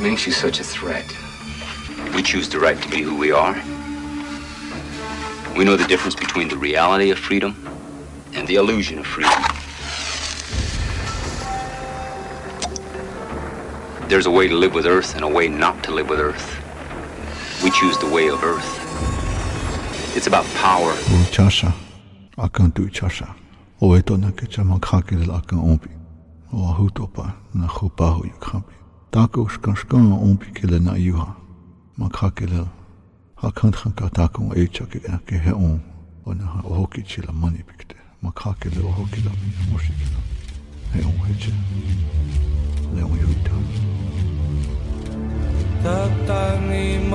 makes you such a threat? We choose the right to be who we are. We know the difference between the reality of freedom and the illusion of freedom. There's a way to live with Earth and a way not to live with Earth. We choose the way of Earth. It's about power. Chasha, akan tu chasha. O e tona ke chama kakele akan ompi. O ahutopa na chupahu yu kampi. Tako shkan shkan ompi kele na yuha. Ma kakele hakan chanka tako e chake ke he on. O na ha ohoki chila mani pikte. Ma kakele ohoki la mi moshikila. He on heche. Le on yuita. Tatangi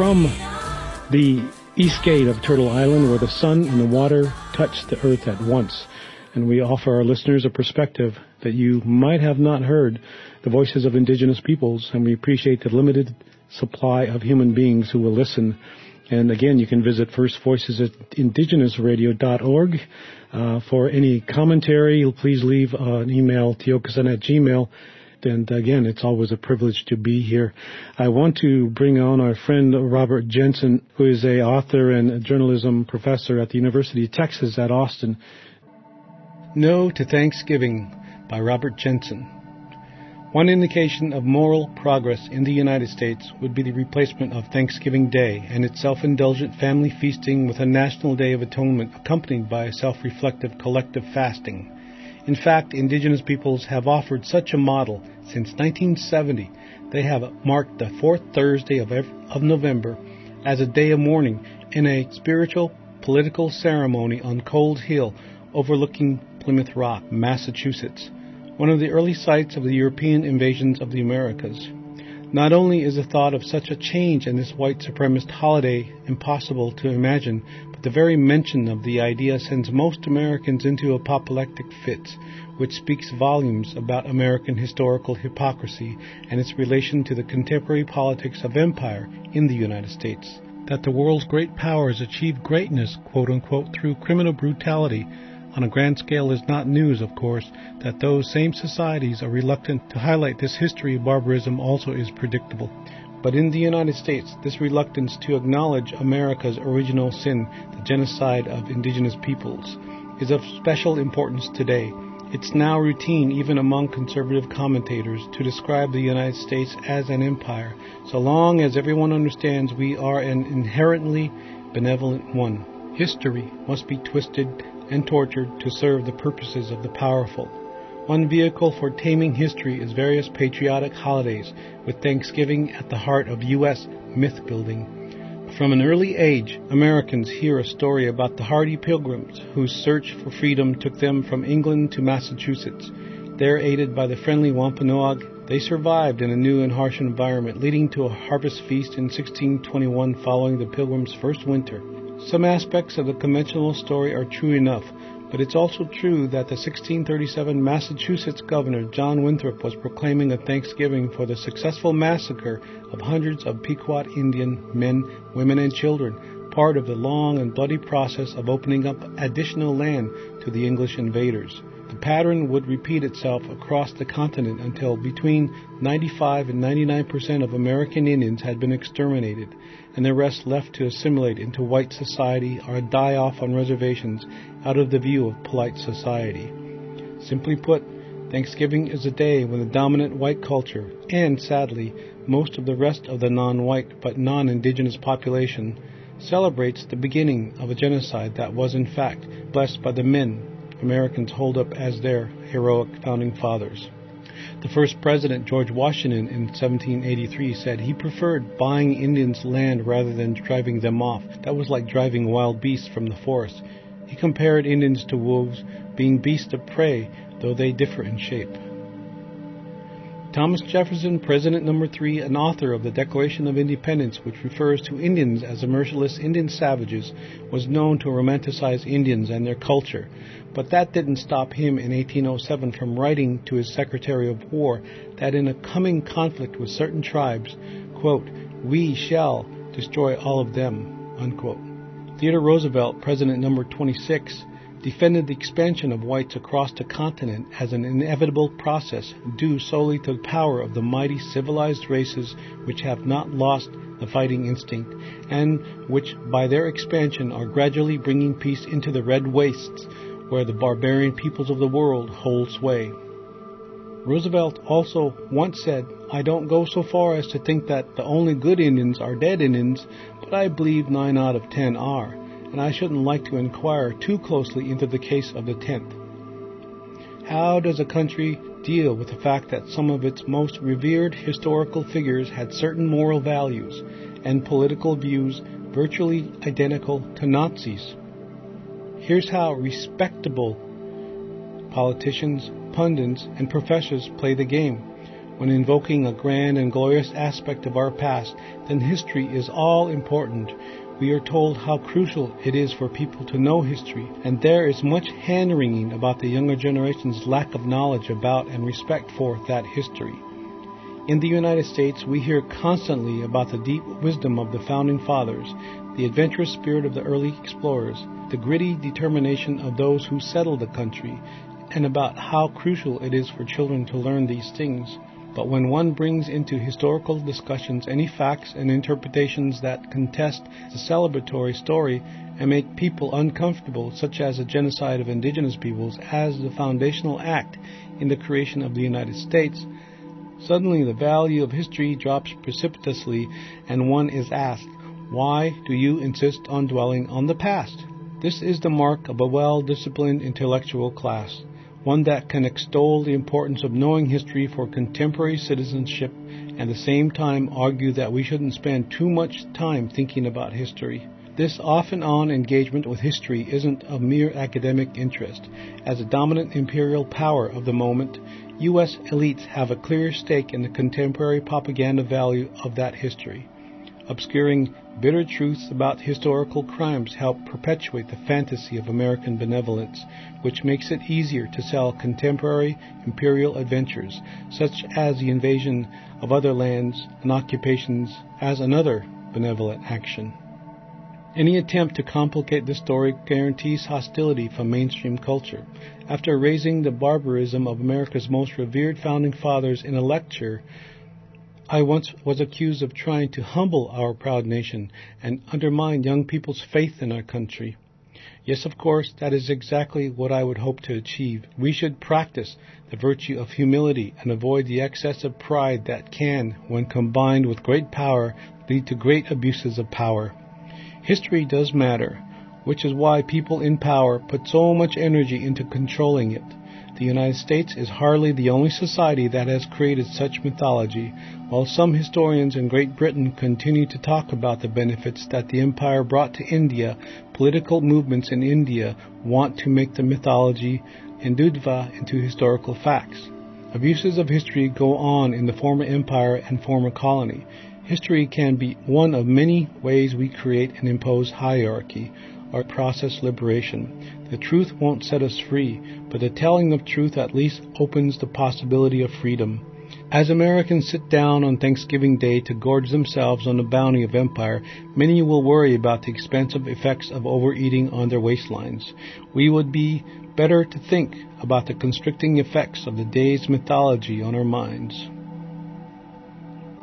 from the east gate of Turtle Island where the sun and the water touch the earth at once. And we offer our listeners a perspective that you might have not heard the voices of indigenous peoples, and we appreciate the limited supply of human beings who will listen. And again, you can visit First Voices at indigenousradio.org. Uh, for any commentary, please leave uh, an email, tiokasin at gmail and again, it's always a privilege to be here. I want to bring on our friend Robert Jensen, who is a author and journalism professor at the University of Texas at Austin. No to Thanksgiving by Robert Jensen. One indication of moral progress in the United States would be the replacement of Thanksgiving Day and its self indulgent family feasting with a National Day of Atonement accompanied by a self reflective collective fasting. In fact, indigenous peoples have offered such a model since 1970. They have marked the fourth Thursday of, every, of November as a day of mourning in a spiritual political ceremony on Cole's Hill overlooking Plymouth Rock, Massachusetts, one of the early sites of the European invasions of the Americas. Not only is the thought of such a change in this white supremacist holiday impossible to imagine, but the very mention of the idea sends most Americans into apoplectic fits, which speaks volumes about American historical hypocrisy and its relation to the contemporary politics of empire in the United States. That the world's great powers achieve greatness, quote unquote, through criminal brutality on a grand scale is not news, of course. That those same societies are reluctant to highlight this history of barbarism also is predictable. But in the United States, this reluctance to acknowledge America's original sin, the genocide of indigenous peoples, is of special importance today. It's now routine, even among conservative commentators, to describe the United States as an empire, so long as everyone understands we are an inherently benevolent one. History must be twisted and tortured to serve the purposes of the powerful. One vehicle for taming history is various patriotic holidays, with Thanksgiving at the heart of U.S. myth building. From an early age, Americans hear a story about the hardy pilgrims whose search for freedom took them from England to Massachusetts. There, aided by the friendly Wampanoag, they survived in a new and harsh environment, leading to a harvest feast in 1621 following the pilgrims' first winter. Some aspects of the conventional story are true enough, But it's also true that the 1637 Massachusetts governor John Winthrop was proclaiming a Thanksgiving for the successful massacre of hundreds of Pequot Indian men, women, and children, part of the long and bloody process of opening up additional land to the English invaders. The pattern would repeat itself across the continent until between 95 and 99 percent of American Indians had been exterminated, and the rest left to assimilate into white society or die off on reservations out of the view of polite society. Simply put, Thanksgiving is a day when the dominant white culture, and sadly, most of the rest of the non white but non indigenous population, celebrates the beginning of a genocide that was in fact blessed by the men Americans hold up as their heroic founding fathers. The first president, George Washington, in 1783 said he preferred buying Indians' land rather than driving them off. That was like driving wild beasts from the forest. He compared Indians to wolves, being beasts of prey, though they differ in shape. Thomas Jefferson, President number three and author of the Declaration of Independence, which refers to Indians as merciless Indian savages, was known to romanticize Indians and their culture. But that didn't stop him in 1807 from writing to his Secretary of War that in a coming conflict with certain tribes, quote, we shall destroy all of them, unquote. Theodore Roosevelt, President number 26, defended the expansion of whites across the continent as an inevitable process due solely to the power of the mighty civilized races which have not lost the fighting instinct and which by their expansion are gradually bringing peace into the red wastes where the barbarian peoples of the world hold sway. Roosevelt also once said, I don't go so far as to think that the only good Indians are dead Indians, but I believe nine out of ten are, and I shouldn't like to inquire too closely into the case of the tenth. How does a country deal with the fact that some of its most revered historical figures had certain moral values and political views virtually identical to Nazis? Here's how respectable politicians, pundits, and professors play the game. When invoking a grand and glorious aspect of our past, then history is all important. We are told how crucial it is for people to know history, and there is much hand wringing about the younger generation's lack of knowledge about and respect for that history. In the United States, we hear constantly about the deep wisdom of the founding fathers, the adventurous spirit of the early explorers, the gritty determination of those who settled the country, and about how crucial it is for children to learn these things. But when one brings into historical discussions any facts and interpretations that contest the celebratory story and make people uncomfortable, such as the genocide of indigenous peoples as the foundational act in the creation of the United States, suddenly the value of history drops precipitously and one is asked, why do you insist on dwelling on the past? This is the mark of a well disciplined intellectual class, one that can extol the importance of knowing history for contemporary citizenship and at the same time argue that we shouldn't spend too much time thinking about history. This off and on engagement with history isn't of mere academic interest. As a dominant imperial power of the moment, U.S. elites have a clear stake in the contemporary propaganda value of that history. Obscuring bitter truths about historical crimes help perpetuate the fantasy of American benevolence, which makes it easier to sell contemporary imperial adventures, such as the invasion of other lands and occupations, as another benevolent action. Any attempt to complicate the story guarantees hostility from mainstream culture. After raising the barbarism of America's most revered founding fathers in a lecture, I once was accused of trying to humble our proud nation and undermine young people's faith in our country. Yes, of course, that is exactly what I would hope to achieve. We should practice the virtue of humility and avoid the excess of pride that can, when combined with great power, lead to great abuses of power. History does matter, which is why people in power put so much energy into controlling it. The United States is hardly the only society that has created such mythology, while some historians in Great Britain continue to talk about the benefits that the empire brought to India, political movements in India want to make the mythology Hindutva into historical facts. Abuses of history go on in the former empire and former colony. History can be one of many ways we create and impose hierarchy. or process liberation. The truth won't set us free, but the telling of truth at least opens the possibility of freedom. As Americans sit down on Thanksgiving Day to gorge themselves on the bounty of empire, many will worry about the expensive effects of overeating on their waistlines. We would be better to think about the constricting effects of the day's mythology on our minds.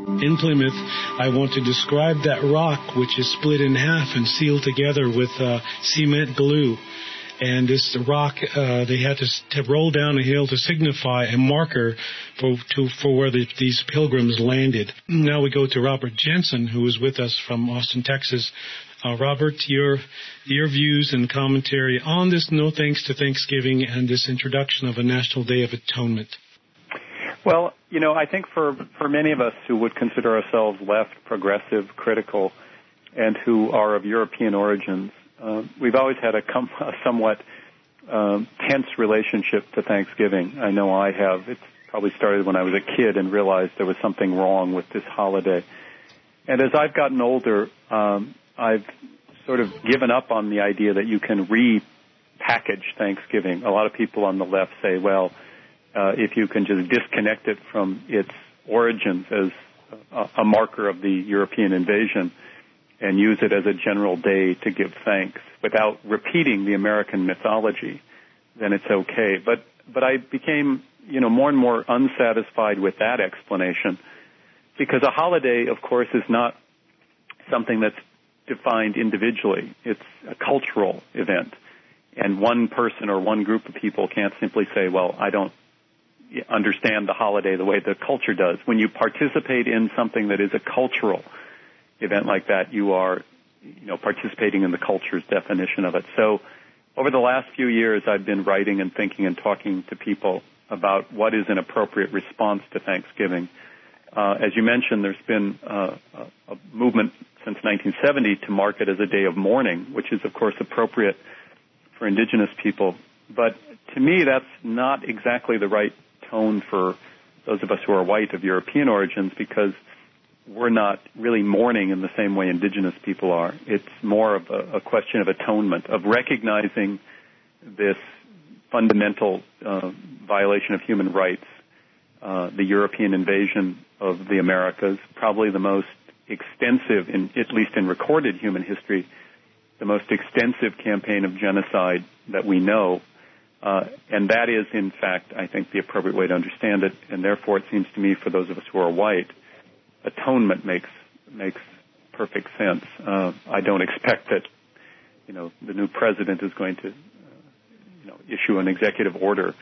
In Plymouth, I want to describe that rock which is split in half and sealed together with uh, cement glue and this rock uh, they had to, to roll down a hill to signify a marker for to, for where the, these pilgrims landed. Now we go to Robert Jensen, who is with us from Austin, Texas. Uh, Robert, your your views and commentary on this No Thanks to Thanksgiving and this introduction of a National Day of Atonement. Well, you know, I think for for many of us who would consider ourselves left, progressive, critical, and who are of European origins, uh, we've always had a, com- a somewhat um, tense relationship to Thanksgiving. I know I have. It probably started when I was a kid and realized there was something wrong with this holiday. And as I've gotten older, um, I've sort of given up on the idea that you can repackage Thanksgiving. A lot of people on the left say, well, uh, if you can just disconnect it from its origins as a, a marker of the European invasion, and use it as a general day to give thanks without repeating the American mythology, then it's okay. But but I became you know more and more unsatisfied with that explanation because a holiday, of course, is not something that's defined individually. It's a cultural event. And one person or one group of people can't simply say, well, I don't understand the holiday the way the culture does. When you participate in something that is a cultural event like that, you are, you know, participating in the culture's definition of it. So over the last few years, I've been writing and thinking and talking to people about what is an appropriate response to Thanksgiving. Uh, as you mentioned, there's been uh, a, a movement since 1970 to mark it as a day of mourning, which is, of course, appropriate for indigenous people. But to me, that's not exactly the right tone for those of us who are white of European origins because we're not really mourning in the same way indigenous people are. It's more of a, a question of atonement, of recognizing this fundamental uh, violation of human rights, uh, the European invasion of the Americas, probably the most extensive, in, at least in recorded human history, the most extensive campaign of genocide that we know. Uh, and that is, in fact, I think, the appropriate way to understand it. And therefore, it seems to me, for those of us who are white, atonement makes makes perfect sense. Uh, I don't expect that you know the new president is going to uh, you know issue an executive order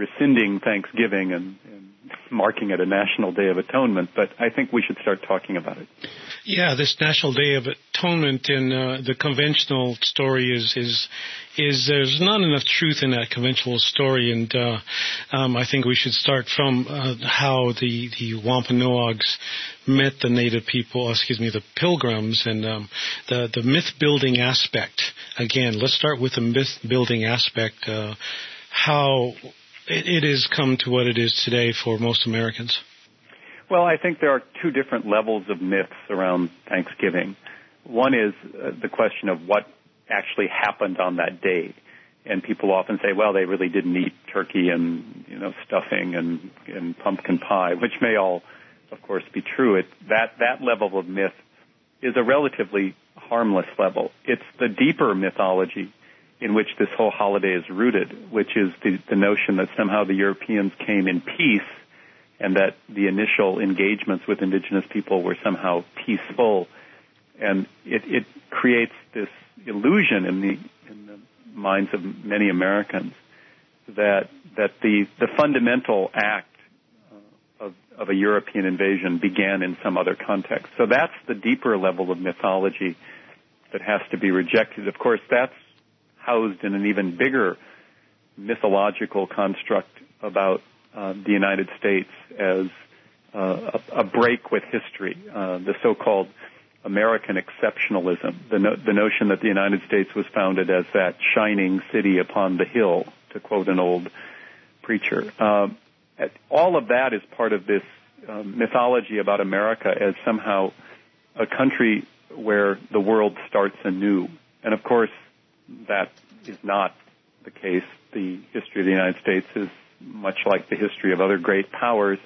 rescinding Thanksgiving and, and marking it a national day of atonement, but I think we should start talking about it. Yeah, this National Day of Atonement in uh, the conventional story is is is there's not enough truth in that conventional story, and uh, um, I think we should start from uh, how the the Wampanoags met the native people, excuse me, the pilgrims, and um, the the myth building aspect. Again, let's start with the myth building aspect. Uh, how it, it has come to what it is today for most Americans. Well, I think there are two different levels of myths around Thanksgiving. One is uh, the question of what actually happened on that day. And people often say, well, they really didn't eat turkey and, you know, stuffing and, and pumpkin pie, which may all, of course, be true. It, that, that level of myth is a relatively harmless level. It's the deeper mythology in which this whole holiday is rooted, which is the, the notion that somehow the Europeans came in peace and that the initial engagements with indigenous people were somehow peaceful. And it, it creates this illusion in the, in the minds of many Americans that, that the, the fundamental act uh, of, of a European invasion began in some other context. So that's the deeper level of mythology that has to be rejected. Of course, that's housed in an even bigger mythological construct about uh, the United States as uh, a, a, break with history, uh, the so-called American exceptionalism, the, no- the notion that the United States was founded as that shining city upon the hill, to quote an old preacher. Uh, all of that is part of this uh, mythology about America as somehow a country where the world starts anew. And of course, that is not the case. The history of the United States is much like the history of other great powers.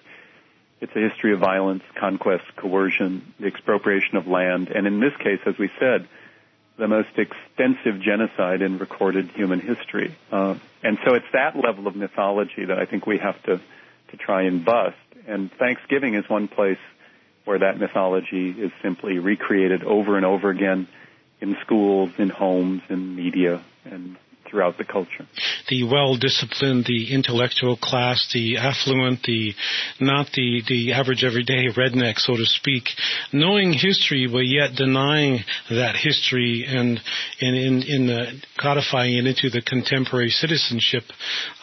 It's a history of violence, conquest, coercion, the expropriation of land, and in this case, as we said, the most extensive genocide in recorded human history. Uh, and so it's that level of mythology that I think we have to, to try and bust. And Thanksgiving is one place where that mythology is simply recreated over and over again in schools, in homes, in media, and throughout the culture. The well-disciplined, the intellectual class, the affluent, the not the the average everyday redneck, so to speak, knowing history but yet denying that history and in in, in the codifying it into the contemporary citizenship.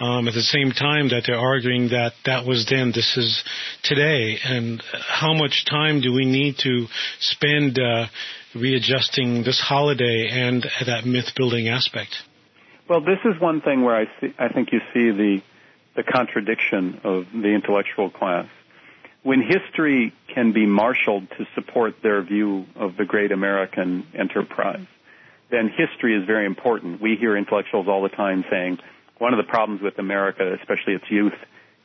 Um, at the same time that they're arguing that that was then, this is today, and how much time do we need to spend? Uh, readjusting this holiday and that myth building aspect? Well, this is one thing where I see, I think you see the, the contradiction of the intellectual class. When history can be marshaled to support their view of the great American enterprise, then history is very important. We hear intellectuals all the time saying one of the problems with America, especially its youth,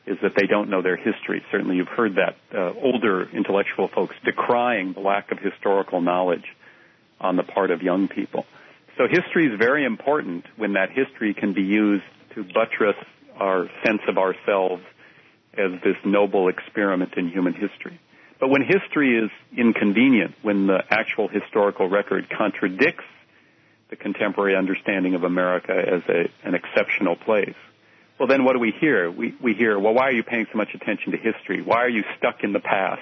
is that they don't know their history. Certainly you've heard that uh, older intellectual folks decrying the lack of historical knowledge on the part of young people. So history is very important when that history can be used to buttress our sense of ourselves as this noble experiment in human history. But when history is inconvenient, when the actual historical record contradicts the contemporary understanding of America as a, an exceptional place, well then what do we hear? We, we hear, well why are you paying so much attention to history? Why are you stuck in the past?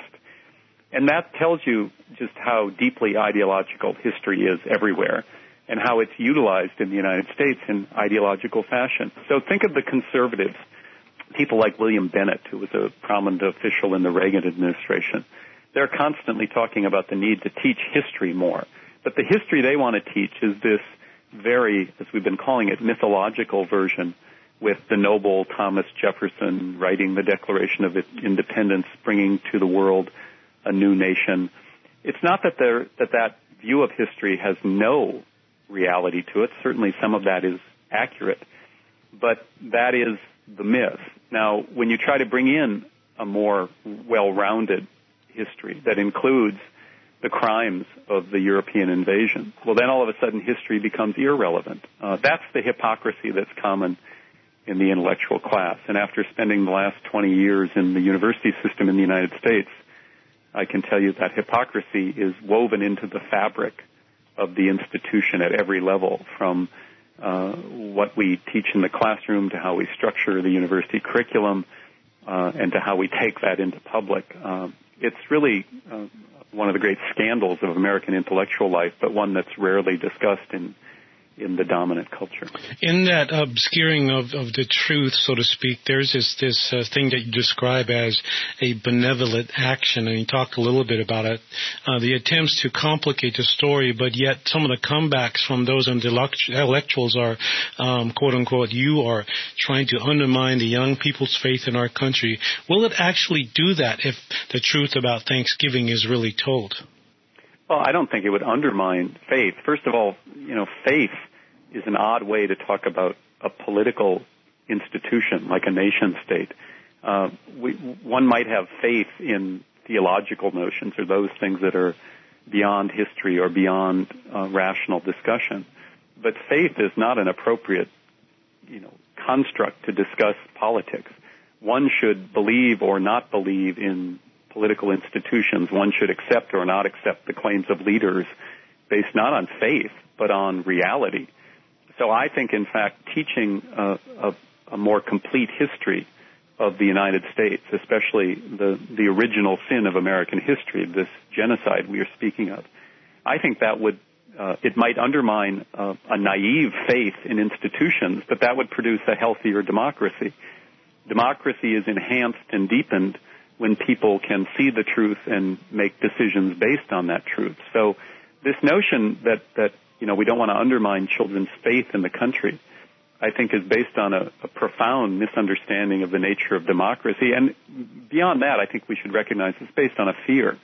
And that tells you just how deeply ideological history is everywhere and how it's utilized in the United States in ideological fashion. So think of the conservatives, people like William Bennett, who was a prominent official in the Reagan administration. They're constantly talking about the need to teach history more. But the history they want to teach is this very, as we've been calling it, mythological version with the noble Thomas Jefferson writing the Declaration of Independence, bringing to the world a new nation. It's not that that that view of history has no reality to it. Certainly some of that is accurate, but that is the myth. Now, when you try to bring in a more well-rounded history that includes the crimes of the European invasion, well, then all of a sudden history becomes irrelevant. Uh, that's the hypocrisy that's common in the intellectual class. And after spending the last 20 years in the university system in the United States, I can tell you that hypocrisy is woven into the fabric of the institution at every level, from uh, what we teach in the classroom to how we structure the university curriculum uh, and to how we take that into public. Uh, it's really uh, one of the great scandals of American intellectual life, but one that's rarely discussed in in the dominant culture. In that obscuring of, of the truth, so to speak, there's this this uh, thing that you describe as a benevolent action, and you talked a little bit about it. Uh, the attempts to complicate the story, but yet some of the comebacks from those intellectuals are, um, quote unquote, you are trying to undermine the young people's faith in our country. Will it actually do that if the truth about Thanksgiving is really told? Well, I don't think it would undermine faith. First of all, you know, faith is an odd way to talk about a political institution like a nation state. Uh, we, one might have faith in theological notions or those things that are beyond history or beyond uh, rational discussion. But faith is not an appropriate, you know, construct to discuss politics. One should believe or not believe in political institutions, one should accept or not accept the claims of leaders based not on faith, but on reality. So I think, in fact, teaching a, a, a more complete history of the United States, especially the, the original sin of American history, this genocide we are speaking of, I think that would, uh, it might undermine uh, a naive faith in institutions, but that would produce a healthier democracy. Democracy is enhanced and deepened when people can see the truth and make decisions based on that truth. So this notion that, that you know, we don't want to undermine children's faith in the country, I think is based on a, a profound misunderstanding of the nature of democracy. And beyond that, I think we should recognize it's based on a fear.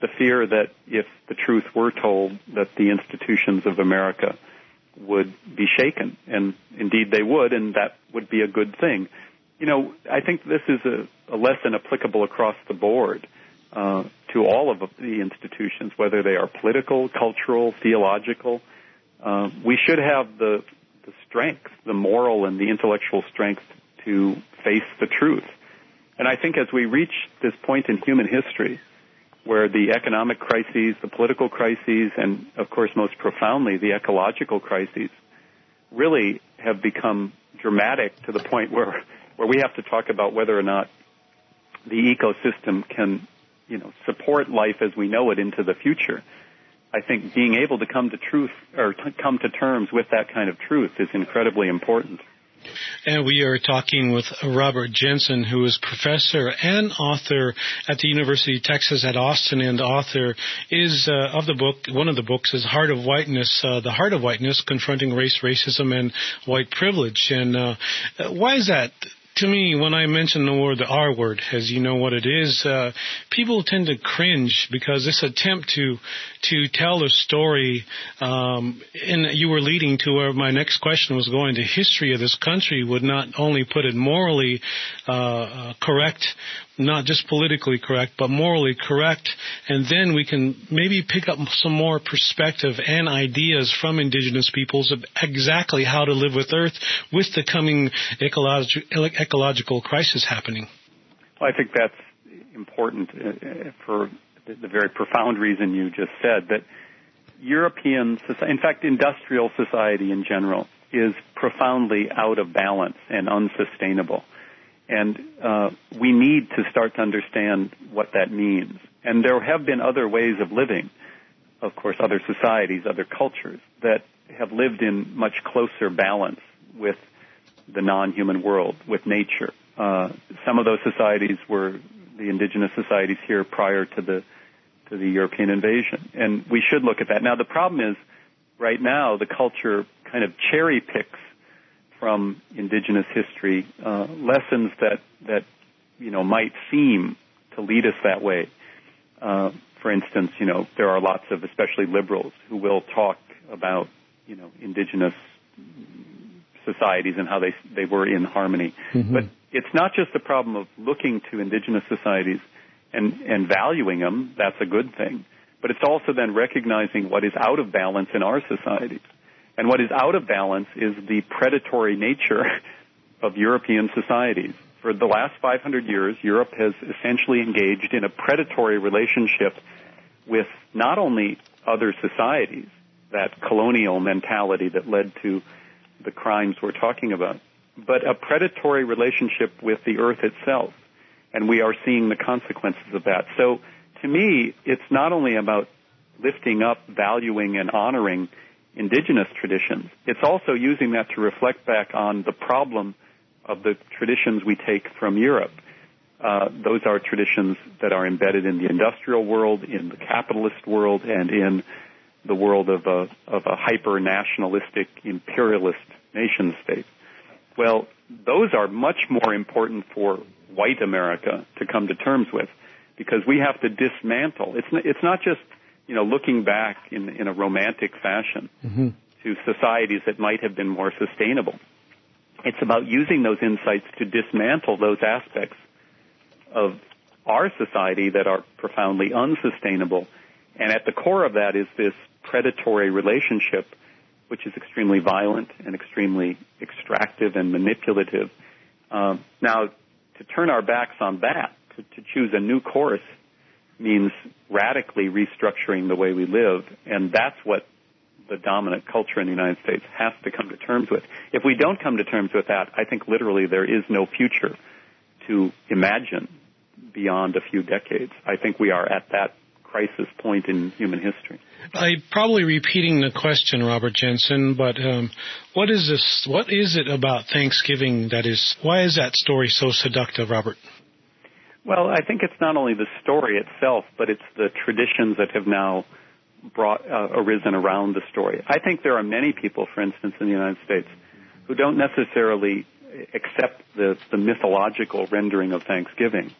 The fear that if the truth were told, that the institutions of America would be shaken, and indeed they would, and that would be a good thing. You know, I think this is a, a lesson applicable across the board uh, to all of the institutions, whether they are political, cultural, theological. Uh, we should have the the strength, the moral and the intellectual strength to face the truth. And I think as we reach this point in human history, where the economic crises, the political crises, and of course most profoundly the ecological crises really have become dramatic to the point where, where we have to talk about whether or not the ecosystem can, you know, support life as we know it into the future. I think being able to come to truth or come to terms with that kind of truth is incredibly important. And we are talking with Robert Jensen, who is professor and author at the University of Texas at Austin, and author is uh, of the book. One of the books is "Heart of Whiteness," uh, "The Heart of Whiteness: Confronting Race, Racism, and White Privilege." And uh, why is that? To me, when I mention the word, the R word, as you know what it is, uh, people tend to cringe because this attempt to to tell a story, um, and you were leading to where my next question was going. The history of this country would not only put it morally uh, uh, correct, not just politically correct, but morally correct, and then we can maybe pick up some more perspective and ideas from indigenous peoples of exactly how to live with Earth with the coming ecologi- ecological crisis happening. Well, I think that's important uh, for the very profound reason you just said that European society, in fact, industrial society in general, is profoundly out of balance and unsustainable. And uh, we need to start to understand what that means. And there have been other ways of living, of course, other societies, other cultures that have lived in much closer balance with the non-human world, with nature. Uh, some of those societies were the indigenous societies here prior to the to the European invasion, and we should look at that. Now, the problem is, right now, the culture kind of cherry picks from indigenous history, uh, lessons that that you know might seem to lead us that way. Uh, for instance, you know there are lots of, especially liberals, who will talk about you know indigenous societies and how they they were in harmony. Mm-hmm. But it's not just a problem of looking to indigenous societies and and valuing them. That's a good thing. But it's also then recognizing what is out of balance in our societies. And what is out of balance is the predatory nature of European societies. For the last 500 years, Europe has essentially engaged in a predatory relationship with not only other societies, that colonial mentality that led to the crimes we're talking about, but a predatory relationship with the earth itself. And we are seeing the consequences of that. So to me, it's not only about lifting up, valuing, and honoring indigenous traditions. It's also using that to reflect back on the problem of the traditions we take from Europe. Uh, those are traditions that are embedded in the industrial world, in the capitalist world, and in the world of a, of a hyper nationalistic imperialist nation state. Well, those are much more important for white America to come to terms with because we have to dismantle. It's, it's not just you know, looking back in, in a romantic fashion mm-hmm. to societies that might have been more sustainable. It's about using those insights to dismantle those aspects of our society that are profoundly unsustainable. And at the core of that is this predatory relationship, which is extremely violent and extremely extractive and manipulative. Um, now, to turn our backs on that, to, to choose a new course, means radically restructuring the way we live, and that's what the dominant culture in the United States has to come to terms with. If we don't come to terms with that, I think literally there is no future to imagine beyond a few decades. I think we are at that crisis point in human history. I'm probably repeating the question, Robert Jensen, but um, what is this? What is it about Thanksgiving that is? Why is that story so seductive, Robert? Well, I think it's not only the story itself, but it's the traditions that have now brought uh, arisen around the story. I think there are many people, for instance, in the United States, who don't necessarily accept the, the mythological rendering of Thanksgiving,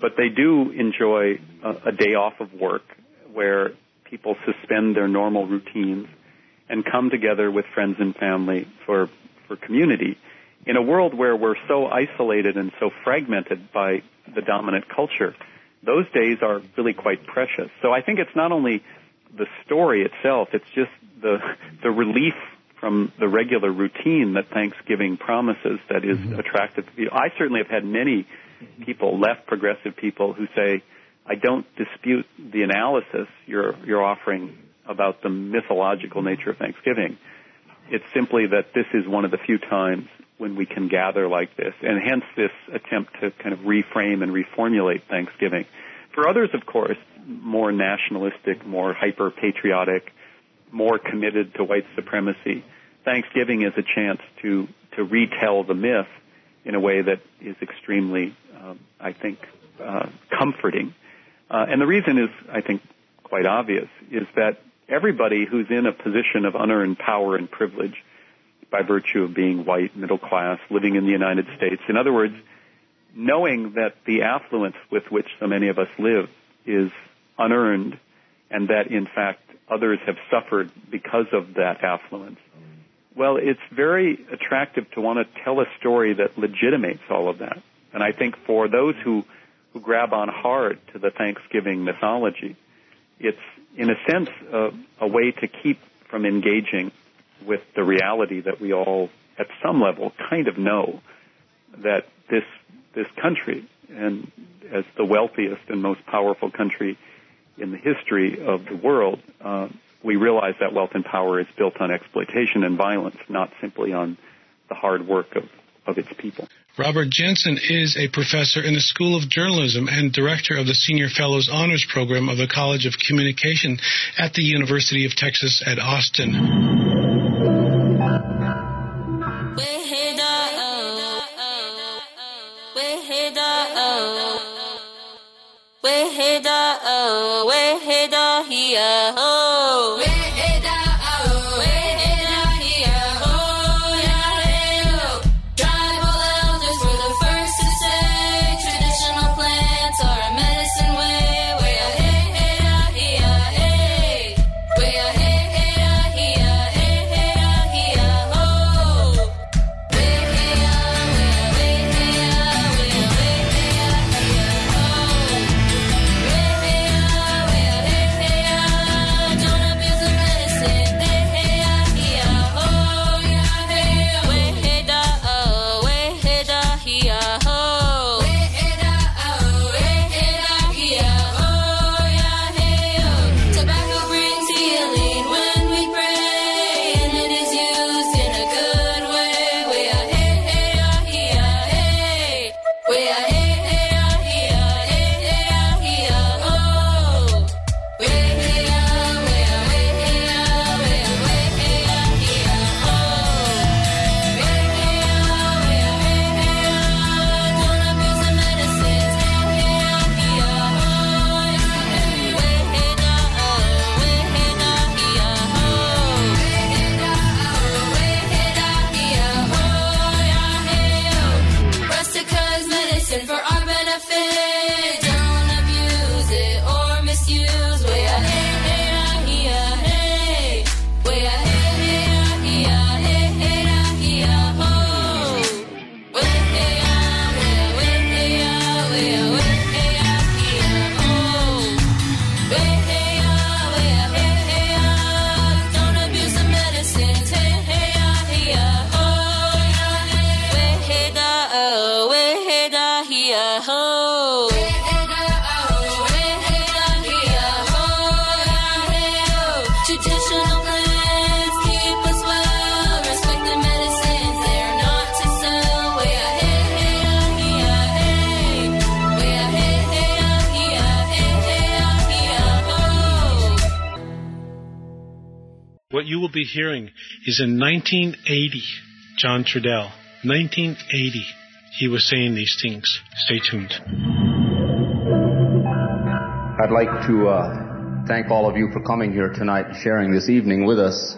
but they do enjoy a, a day off of work where people suspend their normal routines and come together with friends and family for, for community. In a world where we're so isolated and so fragmented by the dominant culture, those days are really quite precious. So I think it's not only the story itself, it's just the, the relief from the regular routine that Thanksgiving promises that is mm-hmm. attractive. I certainly have had many people, left progressive people, who say, I don't dispute the analysis you're, you're offering about the mythological nature of Thanksgiving. It's simply that this is one of the few times when we can gather like this, and hence this attempt to kind of reframe and reformulate Thanksgiving. For others, of course, more nationalistic, more hyper patriotic, more committed to white supremacy, Thanksgiving is a chance to to retell the myth in a way that is extremely, um, I think, uh, comforting. Uh, and the reason is, I think, quite obvious, is that everybody who's in a position of unearned power and privilege by virtue of being white, middle class, living in the United States, in other words, knowing that the affluence with which so many of us live is unearned and that in fact others have suffered because of that affluence. Well, it's very attractive to want to tell a story that legitimates all of that. And I think for those who, who grab on hard to the Thanksgiving mythology, it's in a sense a, a way to keep from engaging with the reality that we all at some level kind of know that this this country and as the wealthiest and most powerful country in the history of the world, uh, we realize that wealth and power is built on exploitation and violence, not simply on the hard work of, of its people. Robert Jensen is a professor in the School of Journalism and director of the Senior Fellows Honors Program of the College of Communication at the University of Texas at Austin. Hearing is in 1980, John Trudell. 1980, he was saying these things. Stay tuned. I'd like to uh, thank all of you for coming here tonight and sharing this evening with us.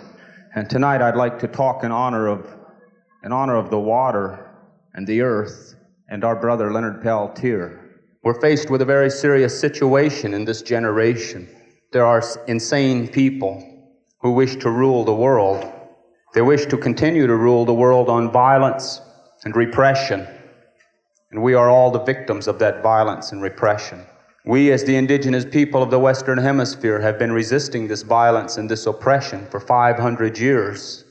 And tonight I'd like to talk in honor of in honor of the water and the earth and our brother Leonard Peltier. We're faced with a very serious situation in this generation. There are insane people who wish to rule the world. They wish to continue to rule the world on violence and repression. And we are all the victims of that violence and repression. We, as the indigenous people of the Western Hemisphere, have been resisting this violence and this oppression for 500 years.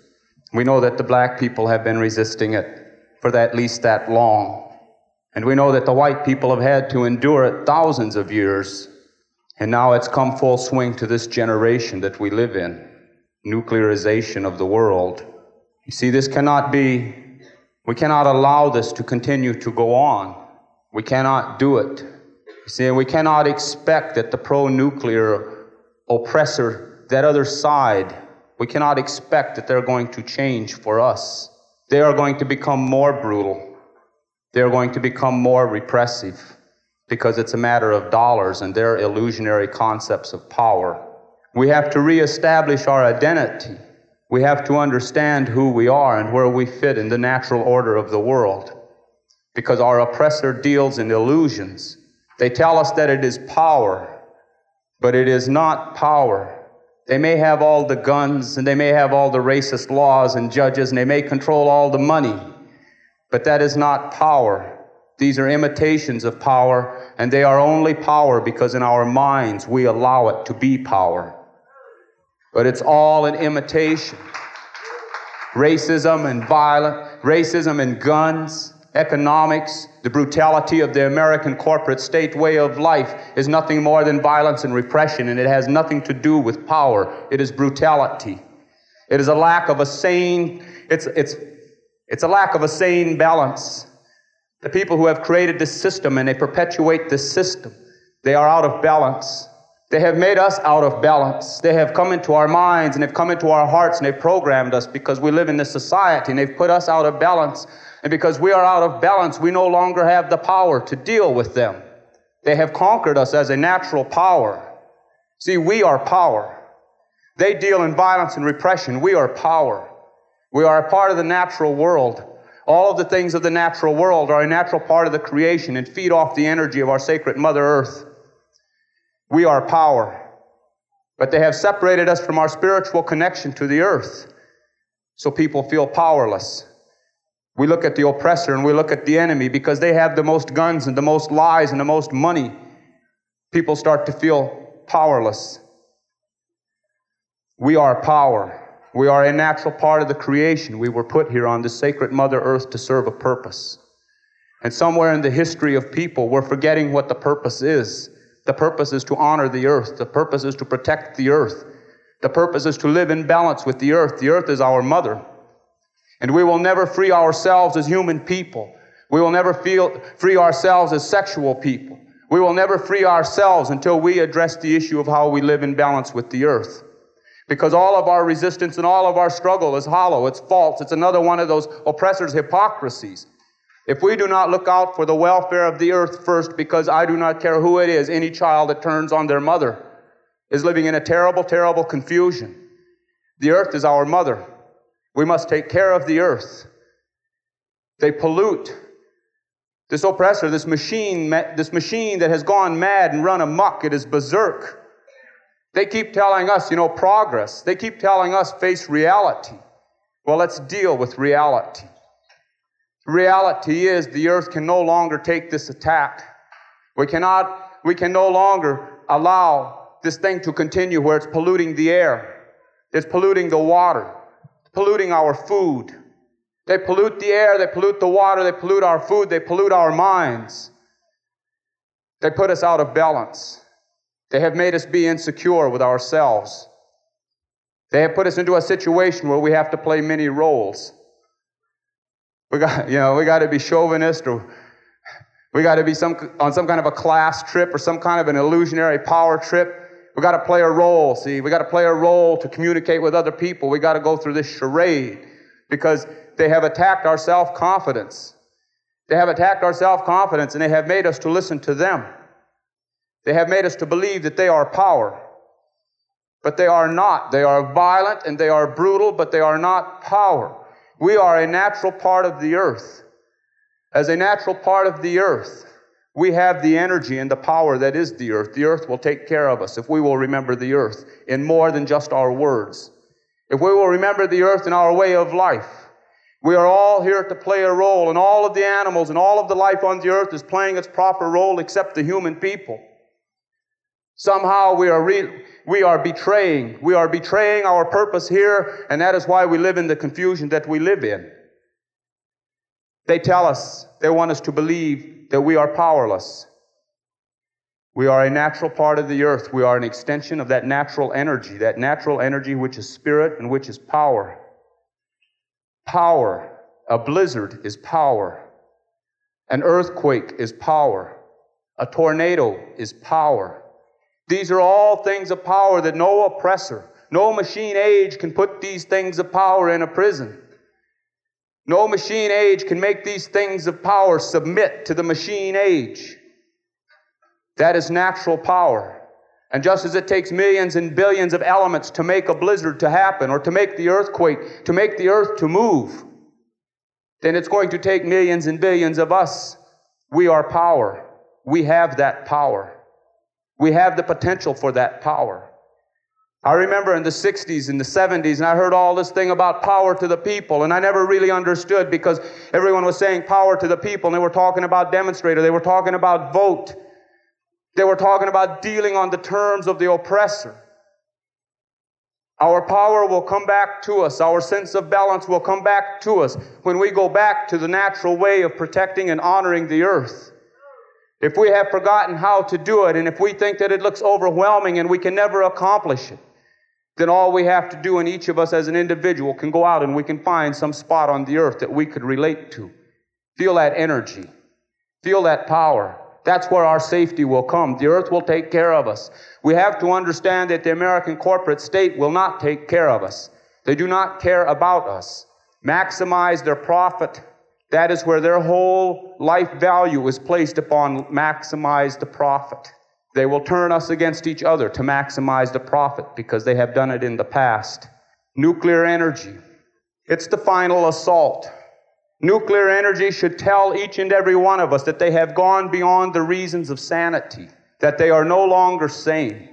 We know that the black people have been resisting it for at least that long. And we know that the white people have had to endure it thousands of years. And now it's come full swing to this generation that we live in nuclearization of the world. You see, this cannot be, we cannot allow this to continue to go on. We cannot do it. You see, we cannot expect that the pro nuclear oppressor, that other side, we cannot expect that they're going to change for us. They are going to become more brutal. They are going to become more repressive because it's a matter of dollars and their illusionary concepts of power. We have to reestablish our identity. We have to understand who we are and where we fit in the natural order of the world. Because our oppressor deals in illusions. They tell us that it is power, but it is not power. They may have all the guns and they may have all the racist laws and judges and they may control all the money, but that is not power. These are imitations of power, and they are only power because in our minds we allow it to be power but it's all an imitation. Racism and violence, racism and guns, economics, the brutality of the American corporate state way of life is nothing more than violence and repression, and it has nothing to do with power. It is brutality. It is a lack of a sane, it's, it's, it's a lack of a sane balance. The people who have created this system and they perpetuate this system, they are out of balance. They have made us out of balance. They have come into our minds and they've come into our hearts and they've programmed us because we live in this society and they've put us out of balance. And because we are out of balance, we no longer have the power to deal with them. They have conquered us as a natural power. See, we are power. They deal in violence and repression. We are power. We are a part of the natural world. All of the things of the natural world are a natural part of the creation and feed off the energy of our sacred Mother Earth. We are power. But they have separated us from our spiritual connection to the earth. So people feel powerless. We look at the oppressor and we look at the enemy because they have the most guns and the most lies and the most money. People start to feel powerless. We are power. We are a natural part of the creation. We were put here on this sacred Mother Earth to serve a purpose. And somewhere in the history of people, we're forgetting what the purpose is. The purpose is to honor the earth. The purpose is to protect the earth. The purpose is to live in balance with the earth. The earth is our mother. And we will never free ourselves as human people. We will never feel, free ourselves as sexual people. We will never free ourselves until we address the issue of how we live in balance with the earth. Because all of our resistance and all of our struggle is hollow, it's false, it's another one of those oppressors' hypocrisies. If we do not look out for the welfare of the earth first, because I do not care who it is, any child that turns on their mother is living in a terrible, terrible confusion. The earth is our mother. We must take care of the earth. They pollute. This oppressor, this machine, this machine that has gone mad and run amok, it is berserk. They keep telling us, you know, progress. They keep telling us face reality. Well, let's deal with reality. Reality is the earth can no longer take this attack. We cannot, we can no longer allow this thing to continue where it's polluting the air. It's polluting the water, polluting our food. They pollute the air, they pollute the water, they pollute our food, they pollute our minds. They put us out of balance. They have made us be insecure with ourselves. They have put us into a situation where we have to play many roles. We got, you know, we got to be chauvinist or we got to be some, on some kind of a class trip or some kind of an illusionary power trip. We got to play a role. See, we got to play a role to communicate with other people. We got to go through this charade because they have attacked our self-confidence. They have attacked our self-confidence and they have made us to listen to them. They have made us to believe that they are power. But they are not. They are violent and they are brutal, but they are not power. We are a natural part of the earth. As a natural part of the earth, we have the energy and the power that is the earth. The earth will take care of us if we will remember the earth in more than just our words. if we will remember the earth in our way of life, we are all here to play a role, and all of the animals and all of the life on the earth is playing its proper role except the human people. Somehow we are, re- we are betraying. We are betraying our purpose here, and that is why we live in the confusion that we live in. They tell us, they want us to believe that we are powerless. We are a natural part of the earth. We are an extension of that natural energy, that natural energy which is spirit and which is power. Power. A blizzard is power. An earthquake is power. A tornado is power. These are all things of power that no oppressor, no machine age can put these things of power in a prison. No machine age can make these things of power submit to the machine age. That is natural power. And just as it takes millions and billions of elements to make a blizzard to happen, or to make the earthquake, to make the earth to move, then it's going to take millions and billions of us. We are power. We have that power. We have the potential for that power. I remember in the 60s and the 70s, and I heard all this thing about power to the people, and I never really understood because everyone was saying power to the people, and they were talking about demonstrator, they were talking about vote, they were talking about dealing on the terms of the oppressor. Our power will come back to us. Our sense of balance will come back to us when we go back to the natural way of protecting and honoring the earth. If we have forgotten how to do it, and if we think that it looks overwhelming and we can never accomplish it, then all we have to do, and each of us as an individual can go out and we can find some spot on the earth that we could relate to. Feel that energy. Feel that power. That's where our safety will come. The earth will take care of us. We have to understand that the American corporate state will not take care of us. They do not care about us. Maximize their profit. That is where their whole life value is placed upon maximize the profit. They will turn us against each other to maximize the profit because they have done it in the past. Nuclear energy. It's the final assault. Nuclear energy should tell each and every one of us that they have gone beyond the reasons of sanity, that they are no longer sane,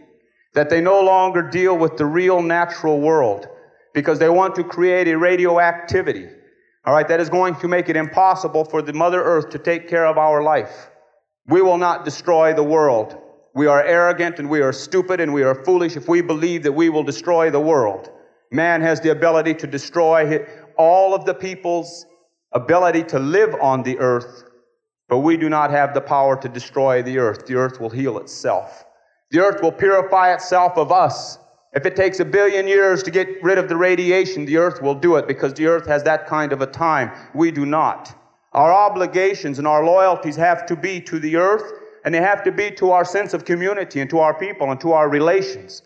that they no longer deal with the real natural world because they want to create a radioactivity, all right, that is going to make it impossible for the Mother Earth to take care of our life. We will not destroy the world. We are arrogant and we are stupid and we are foolish if we believe that we will destroy the world. Man has the ability to destroy all of the people's ability to live on the earth, but we do not have the power to destroy the earth. The earth will heal itself. The earth will purify itself of us. If it takes a billion years to get rid of the radiation, the earth will do it because the earth has that kind of a time. We do not. Our obligations and our loyalties have to be to the earth and they have to be to our sense of community and to our people and to our relations.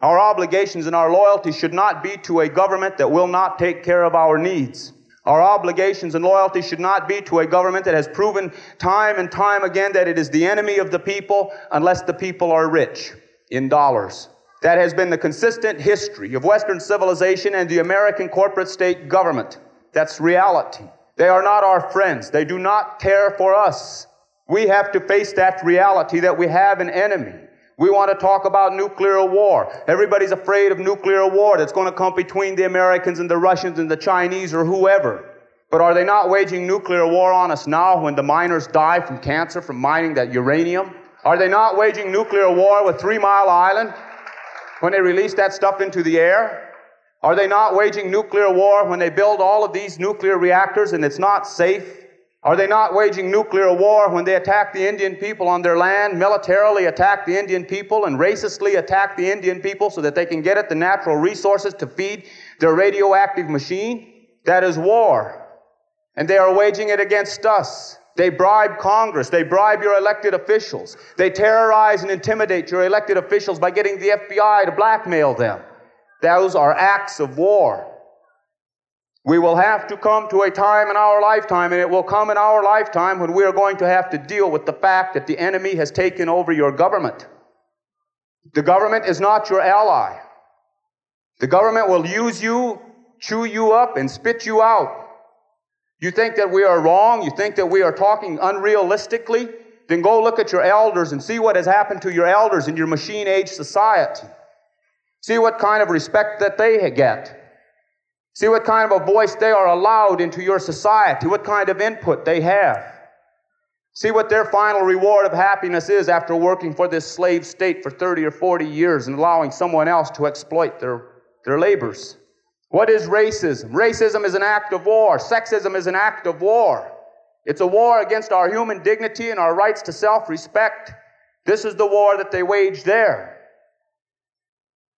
Our obligations and our loyalty should not be to a government that will not take care of our needs. Our obligations and loyalty should not be to a government that has proven time and time again that it is the enemy of the people unless the people are rich in dollars. That has been the consistent history of Western civilization and the American corporate state government. That's reality. They are not our friends. They do not care for us. We have to face that reality that we have an enemy. We want to talk about nuclear war. Everybody's afraid of nuclear war that's going to come between the Americans and the Russians and the Chinese or whoever. But are they not waging nuclear war on us now when the miners die from cancer from mining that uranium? Are they not waging nuclear war with Three Mile Island when they release that stuff into the air? Are they not waging nuclear war when they build all of these nuclear reactors and it's not safe? Are they not waging nuclear war when they attack the Indian people on their land, militarily attack the Indian people, and racistly attack the Indian people so that they can get at the natural resources to feed their radioactive machine? That is war. And they are waging it against us. They bribe Congress. They bribe your elected officials. They terrorize and intimidate your elected officials by getting the FBI to blackmail them. Those are acts of war. We will have to come to a time in our lifetime, and it will come in our lifetime when we are going to have to deal with the fact that the enemy has taken over your government. The government is not your ally. The government will use you, chew you up, and spit you out. You think that we are wrong? You think that we are talking unrealistically? Then go look at your elders and see what has happened to your elders in your machine age society. See what kind of respect that they get. See what kind of a voice they are allowed into your society, what kind of input they have. See what their final reward of happiness is after working for this slave state for 30 or 40 years and allowing someone else to exploit their, their labors. What is racism? Racism is an act of war. Sexism is an act of war. It's a war against our human dignity and our rights to self respect. This is the war that they wage there.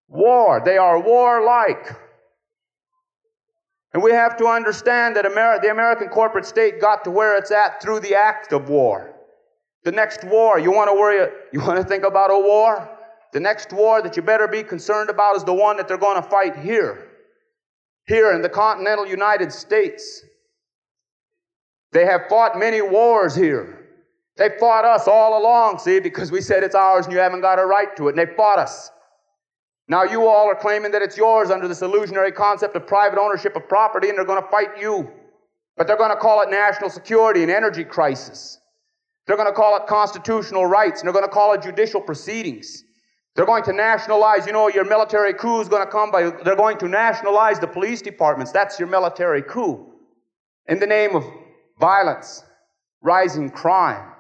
War. They are warlike. And we have to understand that the American corporate state got to where it's at through the act of war. The next war, you want to worry, you want to think about a war? The next war that you better be concerned about is the one that they're going to fight here. Here in the continental United States. They have fought many wars here. They fought us all along, see, because we said it's ours and you haven't got a right to it, and they fought us. Now you all are claiming that it's yours under this illusionary concept of private ownership of property and they're going to fight you. But they're going to call it national security and energy crisis. They're going to call it constitutional rights and they're going to call it judicial proceedings. They're going to nationalize, you know, your military coup is going to come by, they're going to nationalize the police departments. That's your military coup. In the name of violence, rising crime.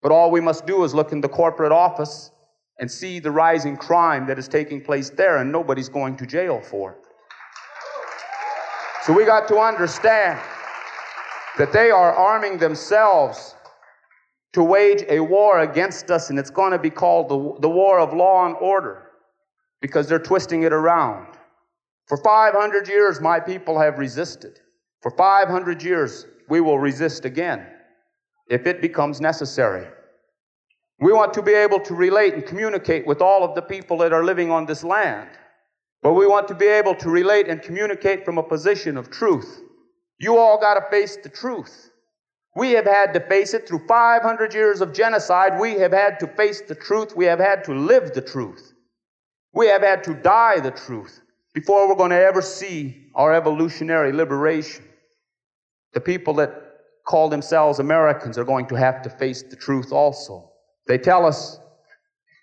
But all we must do is look in the corporate office and see the rising crime that is taking place there, and nobody's going to jail for it. So we got to understand that they are arming themselves to wage a war against us, and it's going to be called the, the war of law and order because they're twisting it around. For 500 years, my people have resisted. For 500 years, we will resist again if it becomes necessary. We want to be able to relate and communicate with all of the people that are living on this land. But we want to be able to relate and communicate from a position of truth. You all got to face the truth. We have had to face it through 500 years of genocide. We have had to face the truth. We have had to live the truth. We have had to die the truth before we're going to ever see our evolutionary liberation. The people that call themselves Americans are going to have to face the truth also. They tell us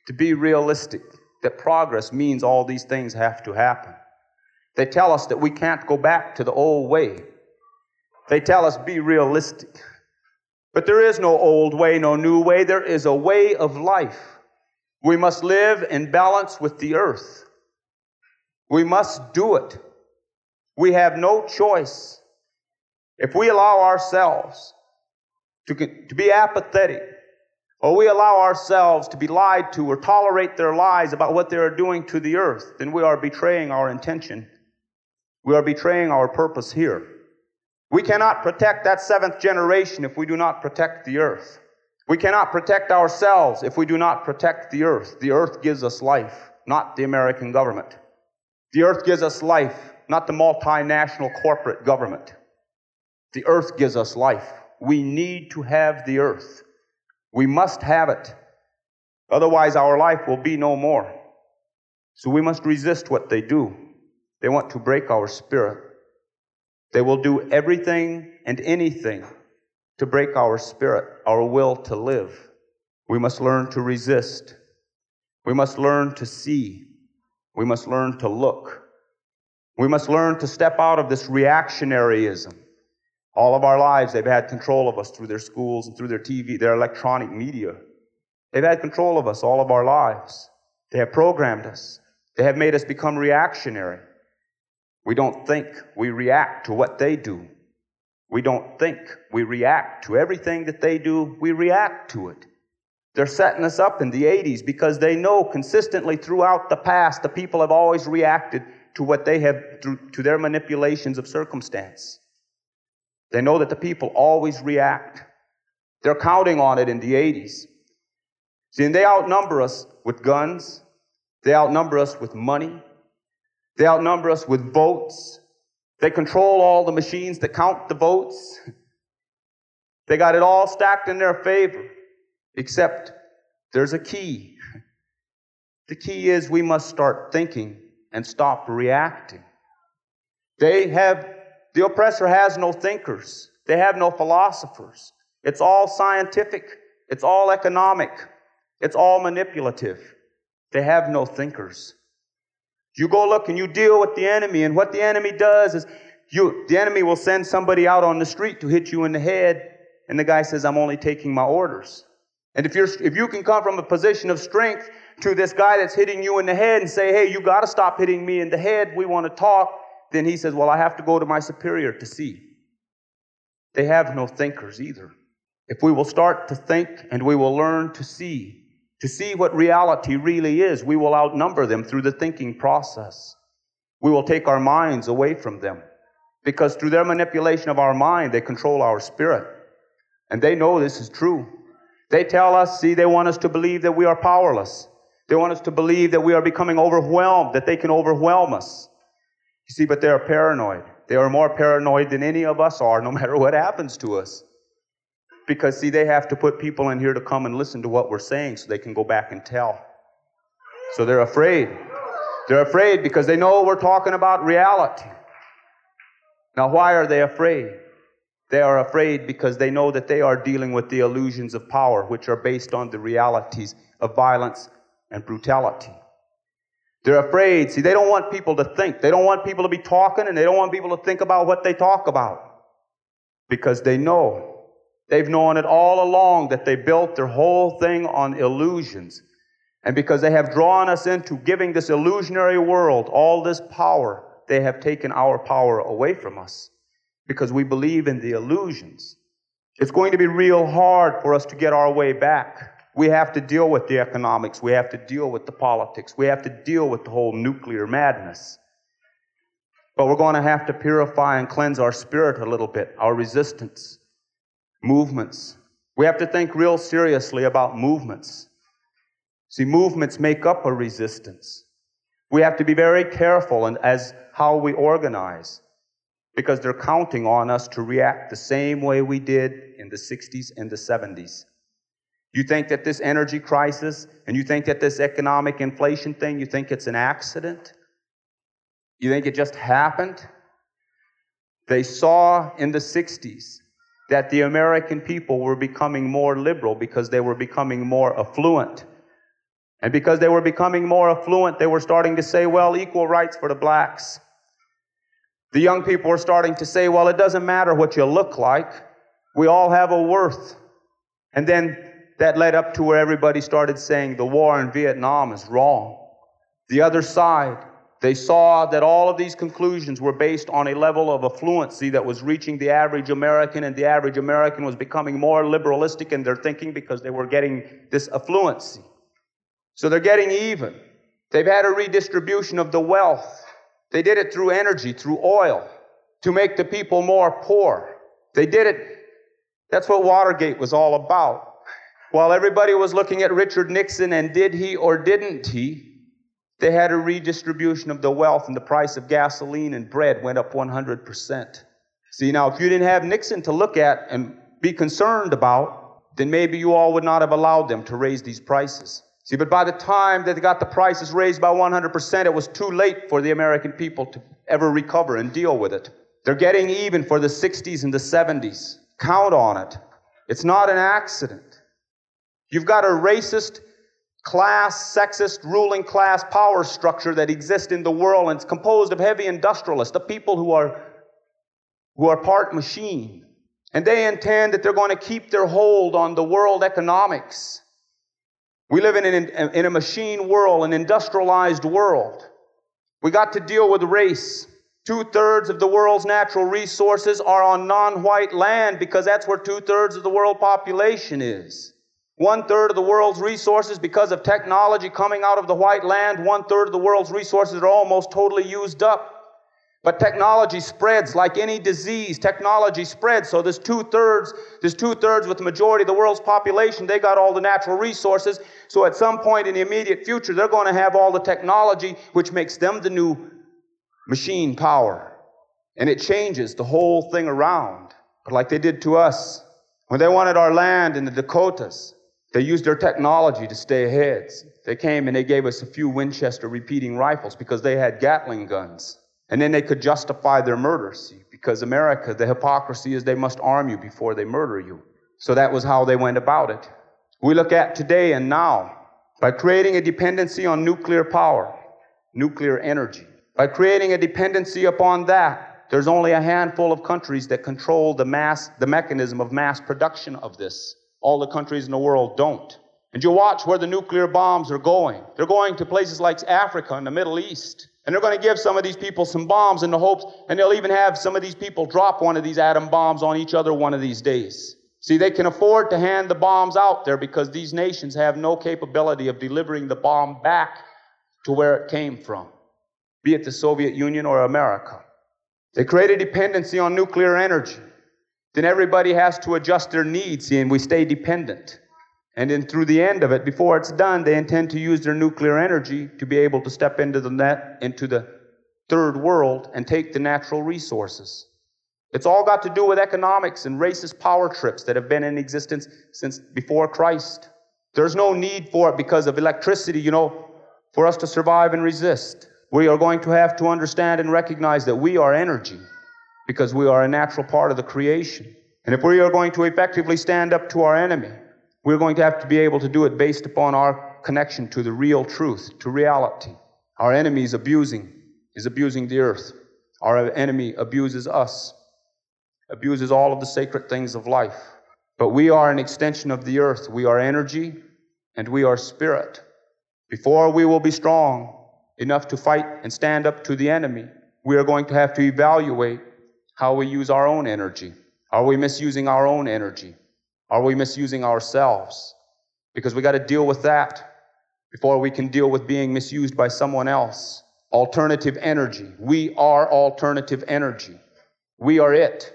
to be realistic, that progress means all these things have to happen. They tell us that we can't go back to the old way. They tell us be realistic. But there is no old way, no new way. There is a way of life. We must live in balance with the earth. We must do it. We have no choice. If we allow ourselves to, to be apathetic, or we allow ourselves to be lied to or tolerate their lies about what they are doing to the earth, then we are betraying our intention. We are betraying our purpose here. We cannot protect that seventh generation if we do not protect the earth. We cannot protect ourselves if we do not protect the earth. The earth gives us life, not the American government. The earth gives us life, not the multinational corporate government. The earth gives us life. We need to have the earth. We must have it. Otherwise, our life will be no more. So we must resist what they do. They want to break our spirit. They will do everything and anything to break our spirit, our will to live. We must learn to resist. We must learn to see. We must learn to look. We must learn to step out of this reactionaryism all of our lives, they've had control of us through their schools and through their TV, their electronic media. They've had control of us all of our lives. They have programmed us. They have made us become reactionary. We don't think, we react to what they do. We don't think, we react to everything that they do, we react to it. They're setting us up in the 80s because they know consistently throughout the past the people have always reacted to what they have, to their manipulations of circumstance. They know that the people always react. They're counting on it in the 80s. See, and they outnumber us with guns. They outnumber us with money. They outnumber us with votes. They control all the machines that count the votes. They got it all stacked in their favor, except there's a key. The key is we must start thinking and stop reacting. They have the oppressor has no thinkers. They have no philosophers. It's all scientific. It's all economic. It's all manipulative. They have no thinkers. You go look and you deal with the enemy, and what the enemy does is you, the enemy will send somebody out on the street to hit you in the head, and the guy says, I'm only taking my orders. And if you're, if you can come from a position of strength to this guy that's hitting you in the head and say, hey, you gotta stop hitting me in the head, we want to talk, then he says, well, I have to go to my superior to see. They have no thinkers either. If we will start to think and we will learn to see, to see what reality really is, we will outnumber them through the thinking process. We will take our minds away from them. Because through their manipulation of our mind, they control our spirit. And they know this is true. They tell us, see, they want us to believe that we are powerless. They want us to believe that we are becoming overwhelmed, that they can overwhelm us. You see, but they are paranoid. They are more paranoid than any of us are, no matter what happens to us. Because, see, they have to put people in here to come and listen to what we're saying so they can go back and tell. So they're afraid. They're afraid because they know we're talking about reality. Now, why are they afraid? They are afraid because they know that they are dealing with the illusions of power, which are based on the realities of violence and brutality. They're afraid. See, they don't want people to think. They don't want people to be talking, and they don't want people to think about what they talk about. Because they know They've known it all along that they built their whole thing on illusions. And because they have drawn us into giving this illusionary world all this power, they have taken our power away from us because we believe in the illusions. It's going to be real hard for us to get our way back. We have to deal with the economics. We have to deal with the politics. We have to deal with the whole nuclear madness. But we're going to have to purify and cleanse our spirit a little bit, our resistance movements. We have to think real seriously about movements. See, movements make up a resistance. We have to be very careful and as how we organize because they're counting on us to react the same way we did in the 60s and the 70s. You think that this energy crisis and you think that this economic inflation thing, you think it's an accident? You think it just happened? They saw in the 60s that the American people were becoming more liberal because they were becoming more affluent. And because they were becoming more affluent, they were starting to say, well, equal rights for the blacks. The young people were starting to say, well, it doesn't matter what you look like. We all have a worth. And then that led up to where everybody started saying the war in Vietnam is wrong. The other side they saw that all of these conclusions were based on a level of affluency that was reaching the average American, and the average American was becoming more liberalistic in their thinking because they were getting this affluency. So they're getting even. They've had a redistribution of the wealth. They did it through energy, through oil, to make the people more poor. They did it. That's what Watergate was all about. While everybody was looking at Richard Nixon and did he or didn't he, they had a redistribution of the wealth, and the price of gasoline and bread went up 100%. See, now, if you didn't have Nixon to look at and be concerned about, then maybe you all would not have allowed them to raise these prices. See, but by the time that they got the prices raised by 100%, it was too late for the American people to ever recover and deal with it. They're getting even for the 60s and the 70s. Count on it. It's not an accident. You've got a racist class, sexist, ruling class power structure that exists in the world, and it's composed of heavy industrialists, the people who are, who are part machine. And they intend that they're going to keep their hold on the world economics. We live in, an, in a machine world, an industrialized world. We got to deal with race. Two thirds of the world's natural resources are on non white land because that's where two thirds of the world population is. One third of the world's resources, because of technology coming out of the white land, one third of the world's resources are almost totally used up. But technology spreads like any disease. Technology spreads. So there's two thirds, there's two thirds with the majority of the world's population. They got all the natural resources. So at some point in the immediate future, they're going to have all the technology, which makes them the new machine power. And it changes the whole thing around. But like they did to us when they wanted our land in the Dakotas. They used their technology to stay ahead. They came and they gave us a few Winchester repeating rifles because they had Gatling guns. And then they could justify their murder, see, because America, the hypocrisy is they must arm you before they murder you. So that was how they went about it. We look at today and now by creating a dependency on nuclear power. nuclear energy. By creating a dependency upon that, there's only a handful of countries that control the mass, the mechanism of mass production of this. All the countries in the world don't. And you watch where the nuclear bombs are going. They're going to places like Africa and the Middle East. And they're going to give some of these people some bombs in the hopes, and they'll even have some of these people drop one of these atom bombs on each other one of these days. See, they can afford to hand the bombs out there because these nations have no capability of delivering the bomb back to where it came from, be it the Soviet Union or America. They create a dependency on nuclear energy. Then everybody has to adjust their needs, and we stay dependent. And then through the end of it, before it's done, they intend to use their nuclear energy to be able to step into the net, into the third world and take the natural resources. It's all got to do with economics and racist power trips that have been in existence since before Christ. There's no need for it because of electricity, you know, for us to survive and resist. We are going to have to understand and recognize that we are energy because we are a natural part of the creation. And if we are going to effectively stand up to our enemy, we're going to have to be able to do it based upon our connection to the real truth, to reality. Our enemy is abusing, is abusing the earth. Our enemy abuses us abuses all of the sacred things of life. But we are an extension of the earth. We are energy and we are spirit. Before we will be strong enough to fight and stand up to the enemy, we are going to have to evaluate how we use our own energy. Are we misusing our own energy? Are we misusing ourselves? Because we got to deal with that before we can deal with being misused by someone else. Alternative energy. We are alternative energy. We are it.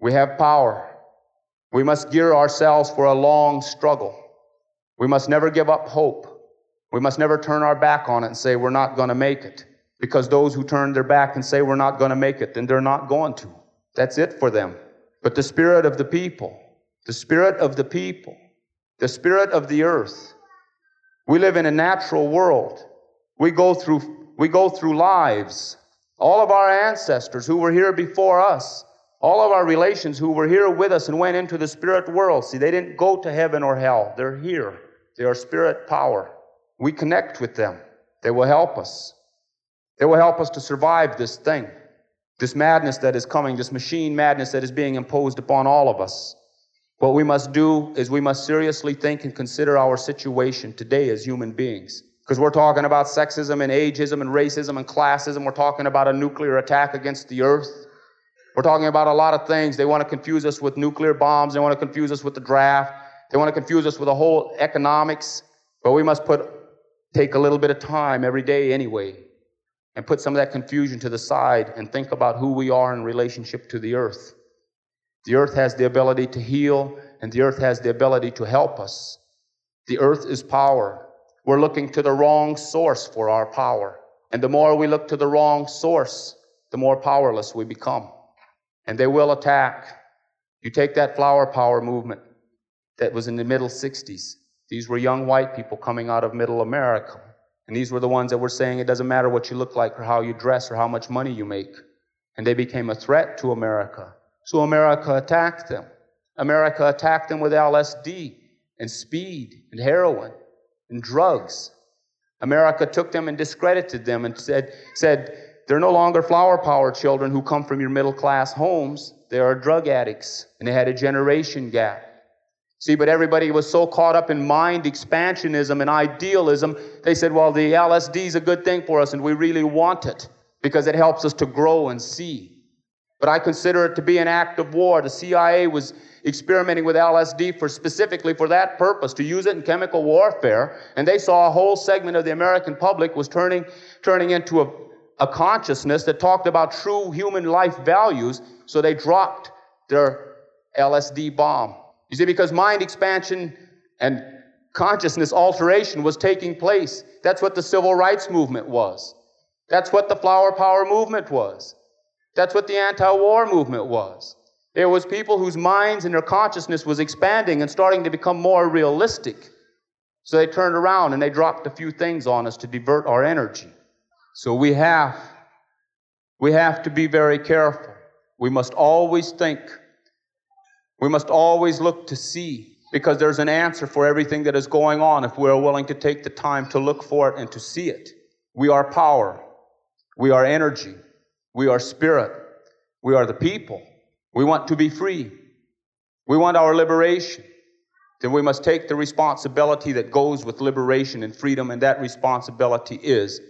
We have power. We must gear ourselves for a long struggle. We must never give up hope. We must never turn our back on it and say we're not going to make it. Because those who turn their back and say we're not going to make it, then they're not going to. That's it for them. But the spirit of the people, the spirit of the people, the spirit of the earth. We live in a natural world. We go through, we go through lives. All of our ancestors who were here before us, all of our relations who were here with us and went into the spirit world, see, they didn't go to heaven or hell. They're here. They are spirit power. We connect with them. They will help us. They will help us to survive this thing, this madness that is coming, this machine madness that is being imposed upon all of us. What we must do is we must seriously think and consider our situation today as human beings. Because we're talking about sexism and ageism and racism and classism. We're talking about a nuclear attack against the earth. We're talking about a lot of things. They want to confuse us with nuclear bombs. They want to confuse us with the draft. They want to confuse us with the whole economics. But we must put, take a little bit of time every day anyway and put some of that confusion to the side and think about who we are in relationship to the earth. The earth has the ability to heal and the earth has the ability to help us. The earth is power. We're looking to the wrong source for our power. And the more we look to the wrong source, the more powerless we become and they will attack. You take that flower power movement that was in the middle 60s. These were young white people coming out of middle America. And these were the ones that were saying it doesn't matter what you look like or how you dress or how much money you make. And they became a threat to America. So America attacked them. America attacked them with LSD and speed and heroin and drugs. America took them and discredited them and said, said they're no longer flower power children who come from your middle class homes. They are drug addicts, and they had a generation gap. See, but everybody was so caught up in mind expansionism and idealism, they said, well, the LSD is a good thing for us, and we really want it because it helps us to grow and see. But I consider it to be an act of war. The CIA was experimenting with LSD for specifically for that purpose, to use it in chemical warfare, and they saw a whole segment of the American public was turning, turning into a a consciousness that talked about true human life values, so they dropped their LSD bomb. You see, because mind expansion and consciousness alteration was taking place. That's what the civil rights movement was. That's what the flower power movement was. That's what the anti-war movement was. There was people whose minds and their consciousness was expanding and starting to become more realistic. So they turned around and they dropped a few things on us to divert our energy. So we have, we have to be very careful. We must always think. We must always look to see because there's an answer for everything that is going on if we're willing to take the time to look for it and to see it. We are power. We are energy. We are spirit. We are the people. We want to be free. We want our liberation. Then we must take the responsibility that goes with liberation and freedom, and that responsibility is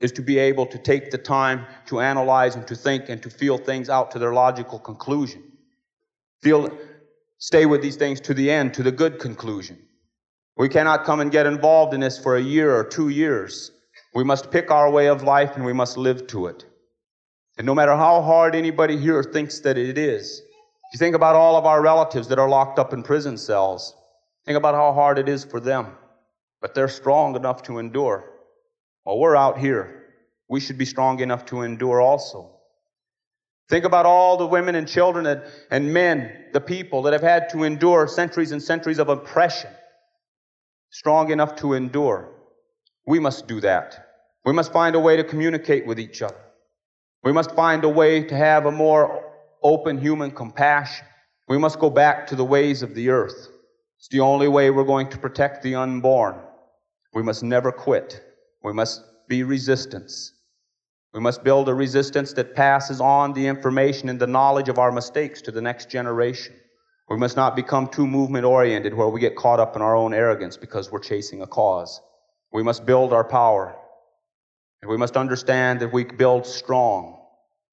is to be able to take the time to analyze and to think and to feel things out to their logical conclusion. Feel, stay with these things to the end, to the good conclusion. We cannot come and get involved in this for a year or two years. We must pick our way of life and we must live to it. And no matter how hard anybody here thinks that it is, if you think about all of our relatives that are locked up in prison cells. Think about how hard it is for them. But they're strong enough to endure. Well, we're out here. We should be strong enough to endure also. Think about all the women and children and, and men, the people that have had to endure centuries and centuries of oppression. Strong enough to endure. We must do that. We must find a way to communicate with each other. We must find a way to have a more open human compassion. We must go back to the ways of the earth. It's the only way we're going to protect the unborn. We must never quit. We must be resistance. We must build a resistance that passes on the information and the knowledge of our mistakes to the next generation. We must not become too movement oriented where we get caught up in our own arrogance because we're chasing a cause. We must build our power. And we must understand that we build strong.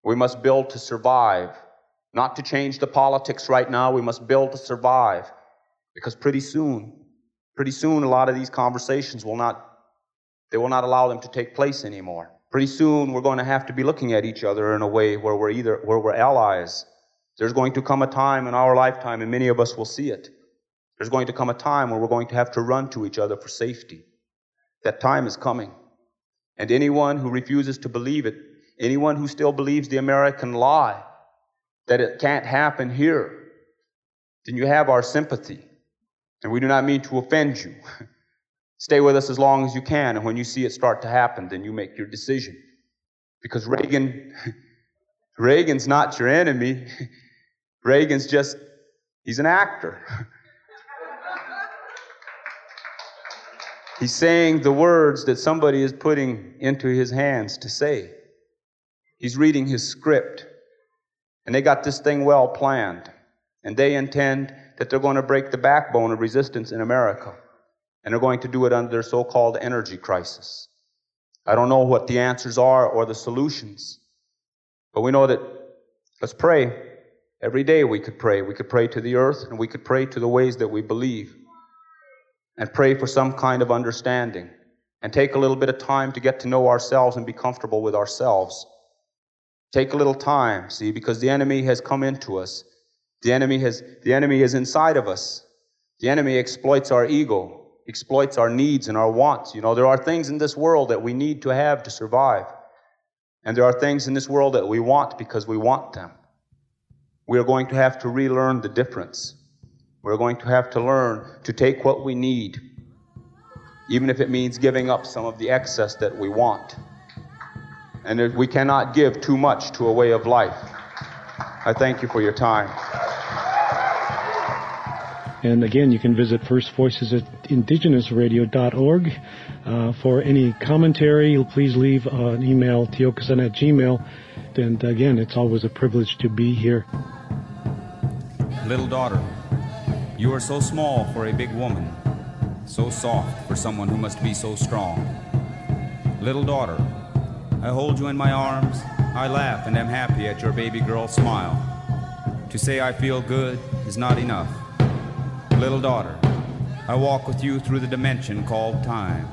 We must build to survive, not to change the politics right now. We must build to survive because pretty soon, pretty soon, a lot of these conversations will not they will not allow them to take place anymore. Pretty soon, we're going to have to be looking at each other in a way where we're either where we're allies. There's going to come a time in our lifetime, and many of us will see it. There's going to come a time where we're going to have to run to each other for safety. That time is coming. And anyone who refuses to believe it, anyone who still believes the American lie that it can't happen here, then you have our sympathy. And we do not mean to offend you. Stay with us as long as you can, and when you see it start to happen, then you make your decision. Because Reagan, Reagan's not your enemy. Reagan's just, he's an actor. he's saying the words that somebody is putting into his hands to say. He's reading his script. And they got this thing well planned. And they intend that they're going to break the backbone of resistance in America and are going to do it under their so called energy crisis. I don't know what the answers are or the solutions, but we know that let's pray. Every day we could pray. We could pray to the earth and we could pray to the ways that we believe and pray for some kind of understanding and take a little bit of time to get to know ourselves and be comfortable with ourselves. Take a little time, see, because the enemy has come into us. The enemy has, the enemy is inside of us. The enemy exploits our ego exploits our needs and our wants. You know, there are things in this world that we need to have to survive. And there are things in this world that we want because we want them. We are going to have to relearn the difference. We're going to have to learn to take what we need, even if it means giving up some of the excess that we want. And we cannot give too much to a way of life. I thank you for your time. And again, you can visit First Voices at indigenousradio.org. Uh, for any commentary, please leave uh, an email, tiokasin at gmail. And again, it's always a privilege to be here. Little daughter, you are so small for a big woman, so soft for someone who must be so strong. Little daughter, I hold you in my arms, I laugh and am happy at your baby girl smile. To say I feel good is not enough. Little daughter, I walk with you through the dimension called time.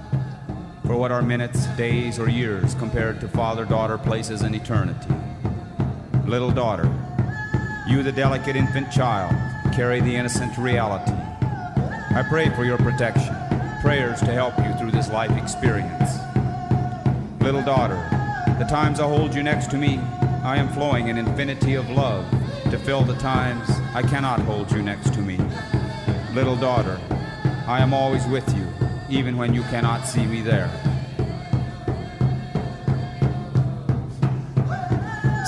For what are minutes, days, or years compared to father daughter places in eternity? Little daughter, you, the delicate infant child, carry the innocent reality. I pray for your protection, prayers to help you through this life experience. Little daughter, the times I hold you next to me, I am flowing an infinity of love to fill the times I cannot hold you next to me. Little daughter, I am always with you, even when you cannot see me there.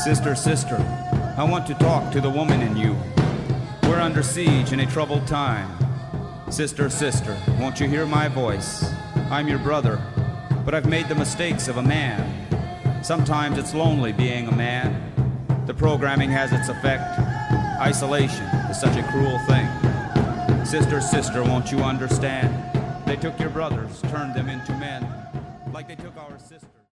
Sister, sister, I want to talk to the woman in you. We're under siege in a troubled time. Sister, sister, won't you hear my voice? I'm your brother, But I've made the mistakes of a man. Sometimes it's lonely being a man. The programming has its effect. Isolation is such a cruel thing. Sister, sister, won't you understand? They took your brothers, turned them into men, like they took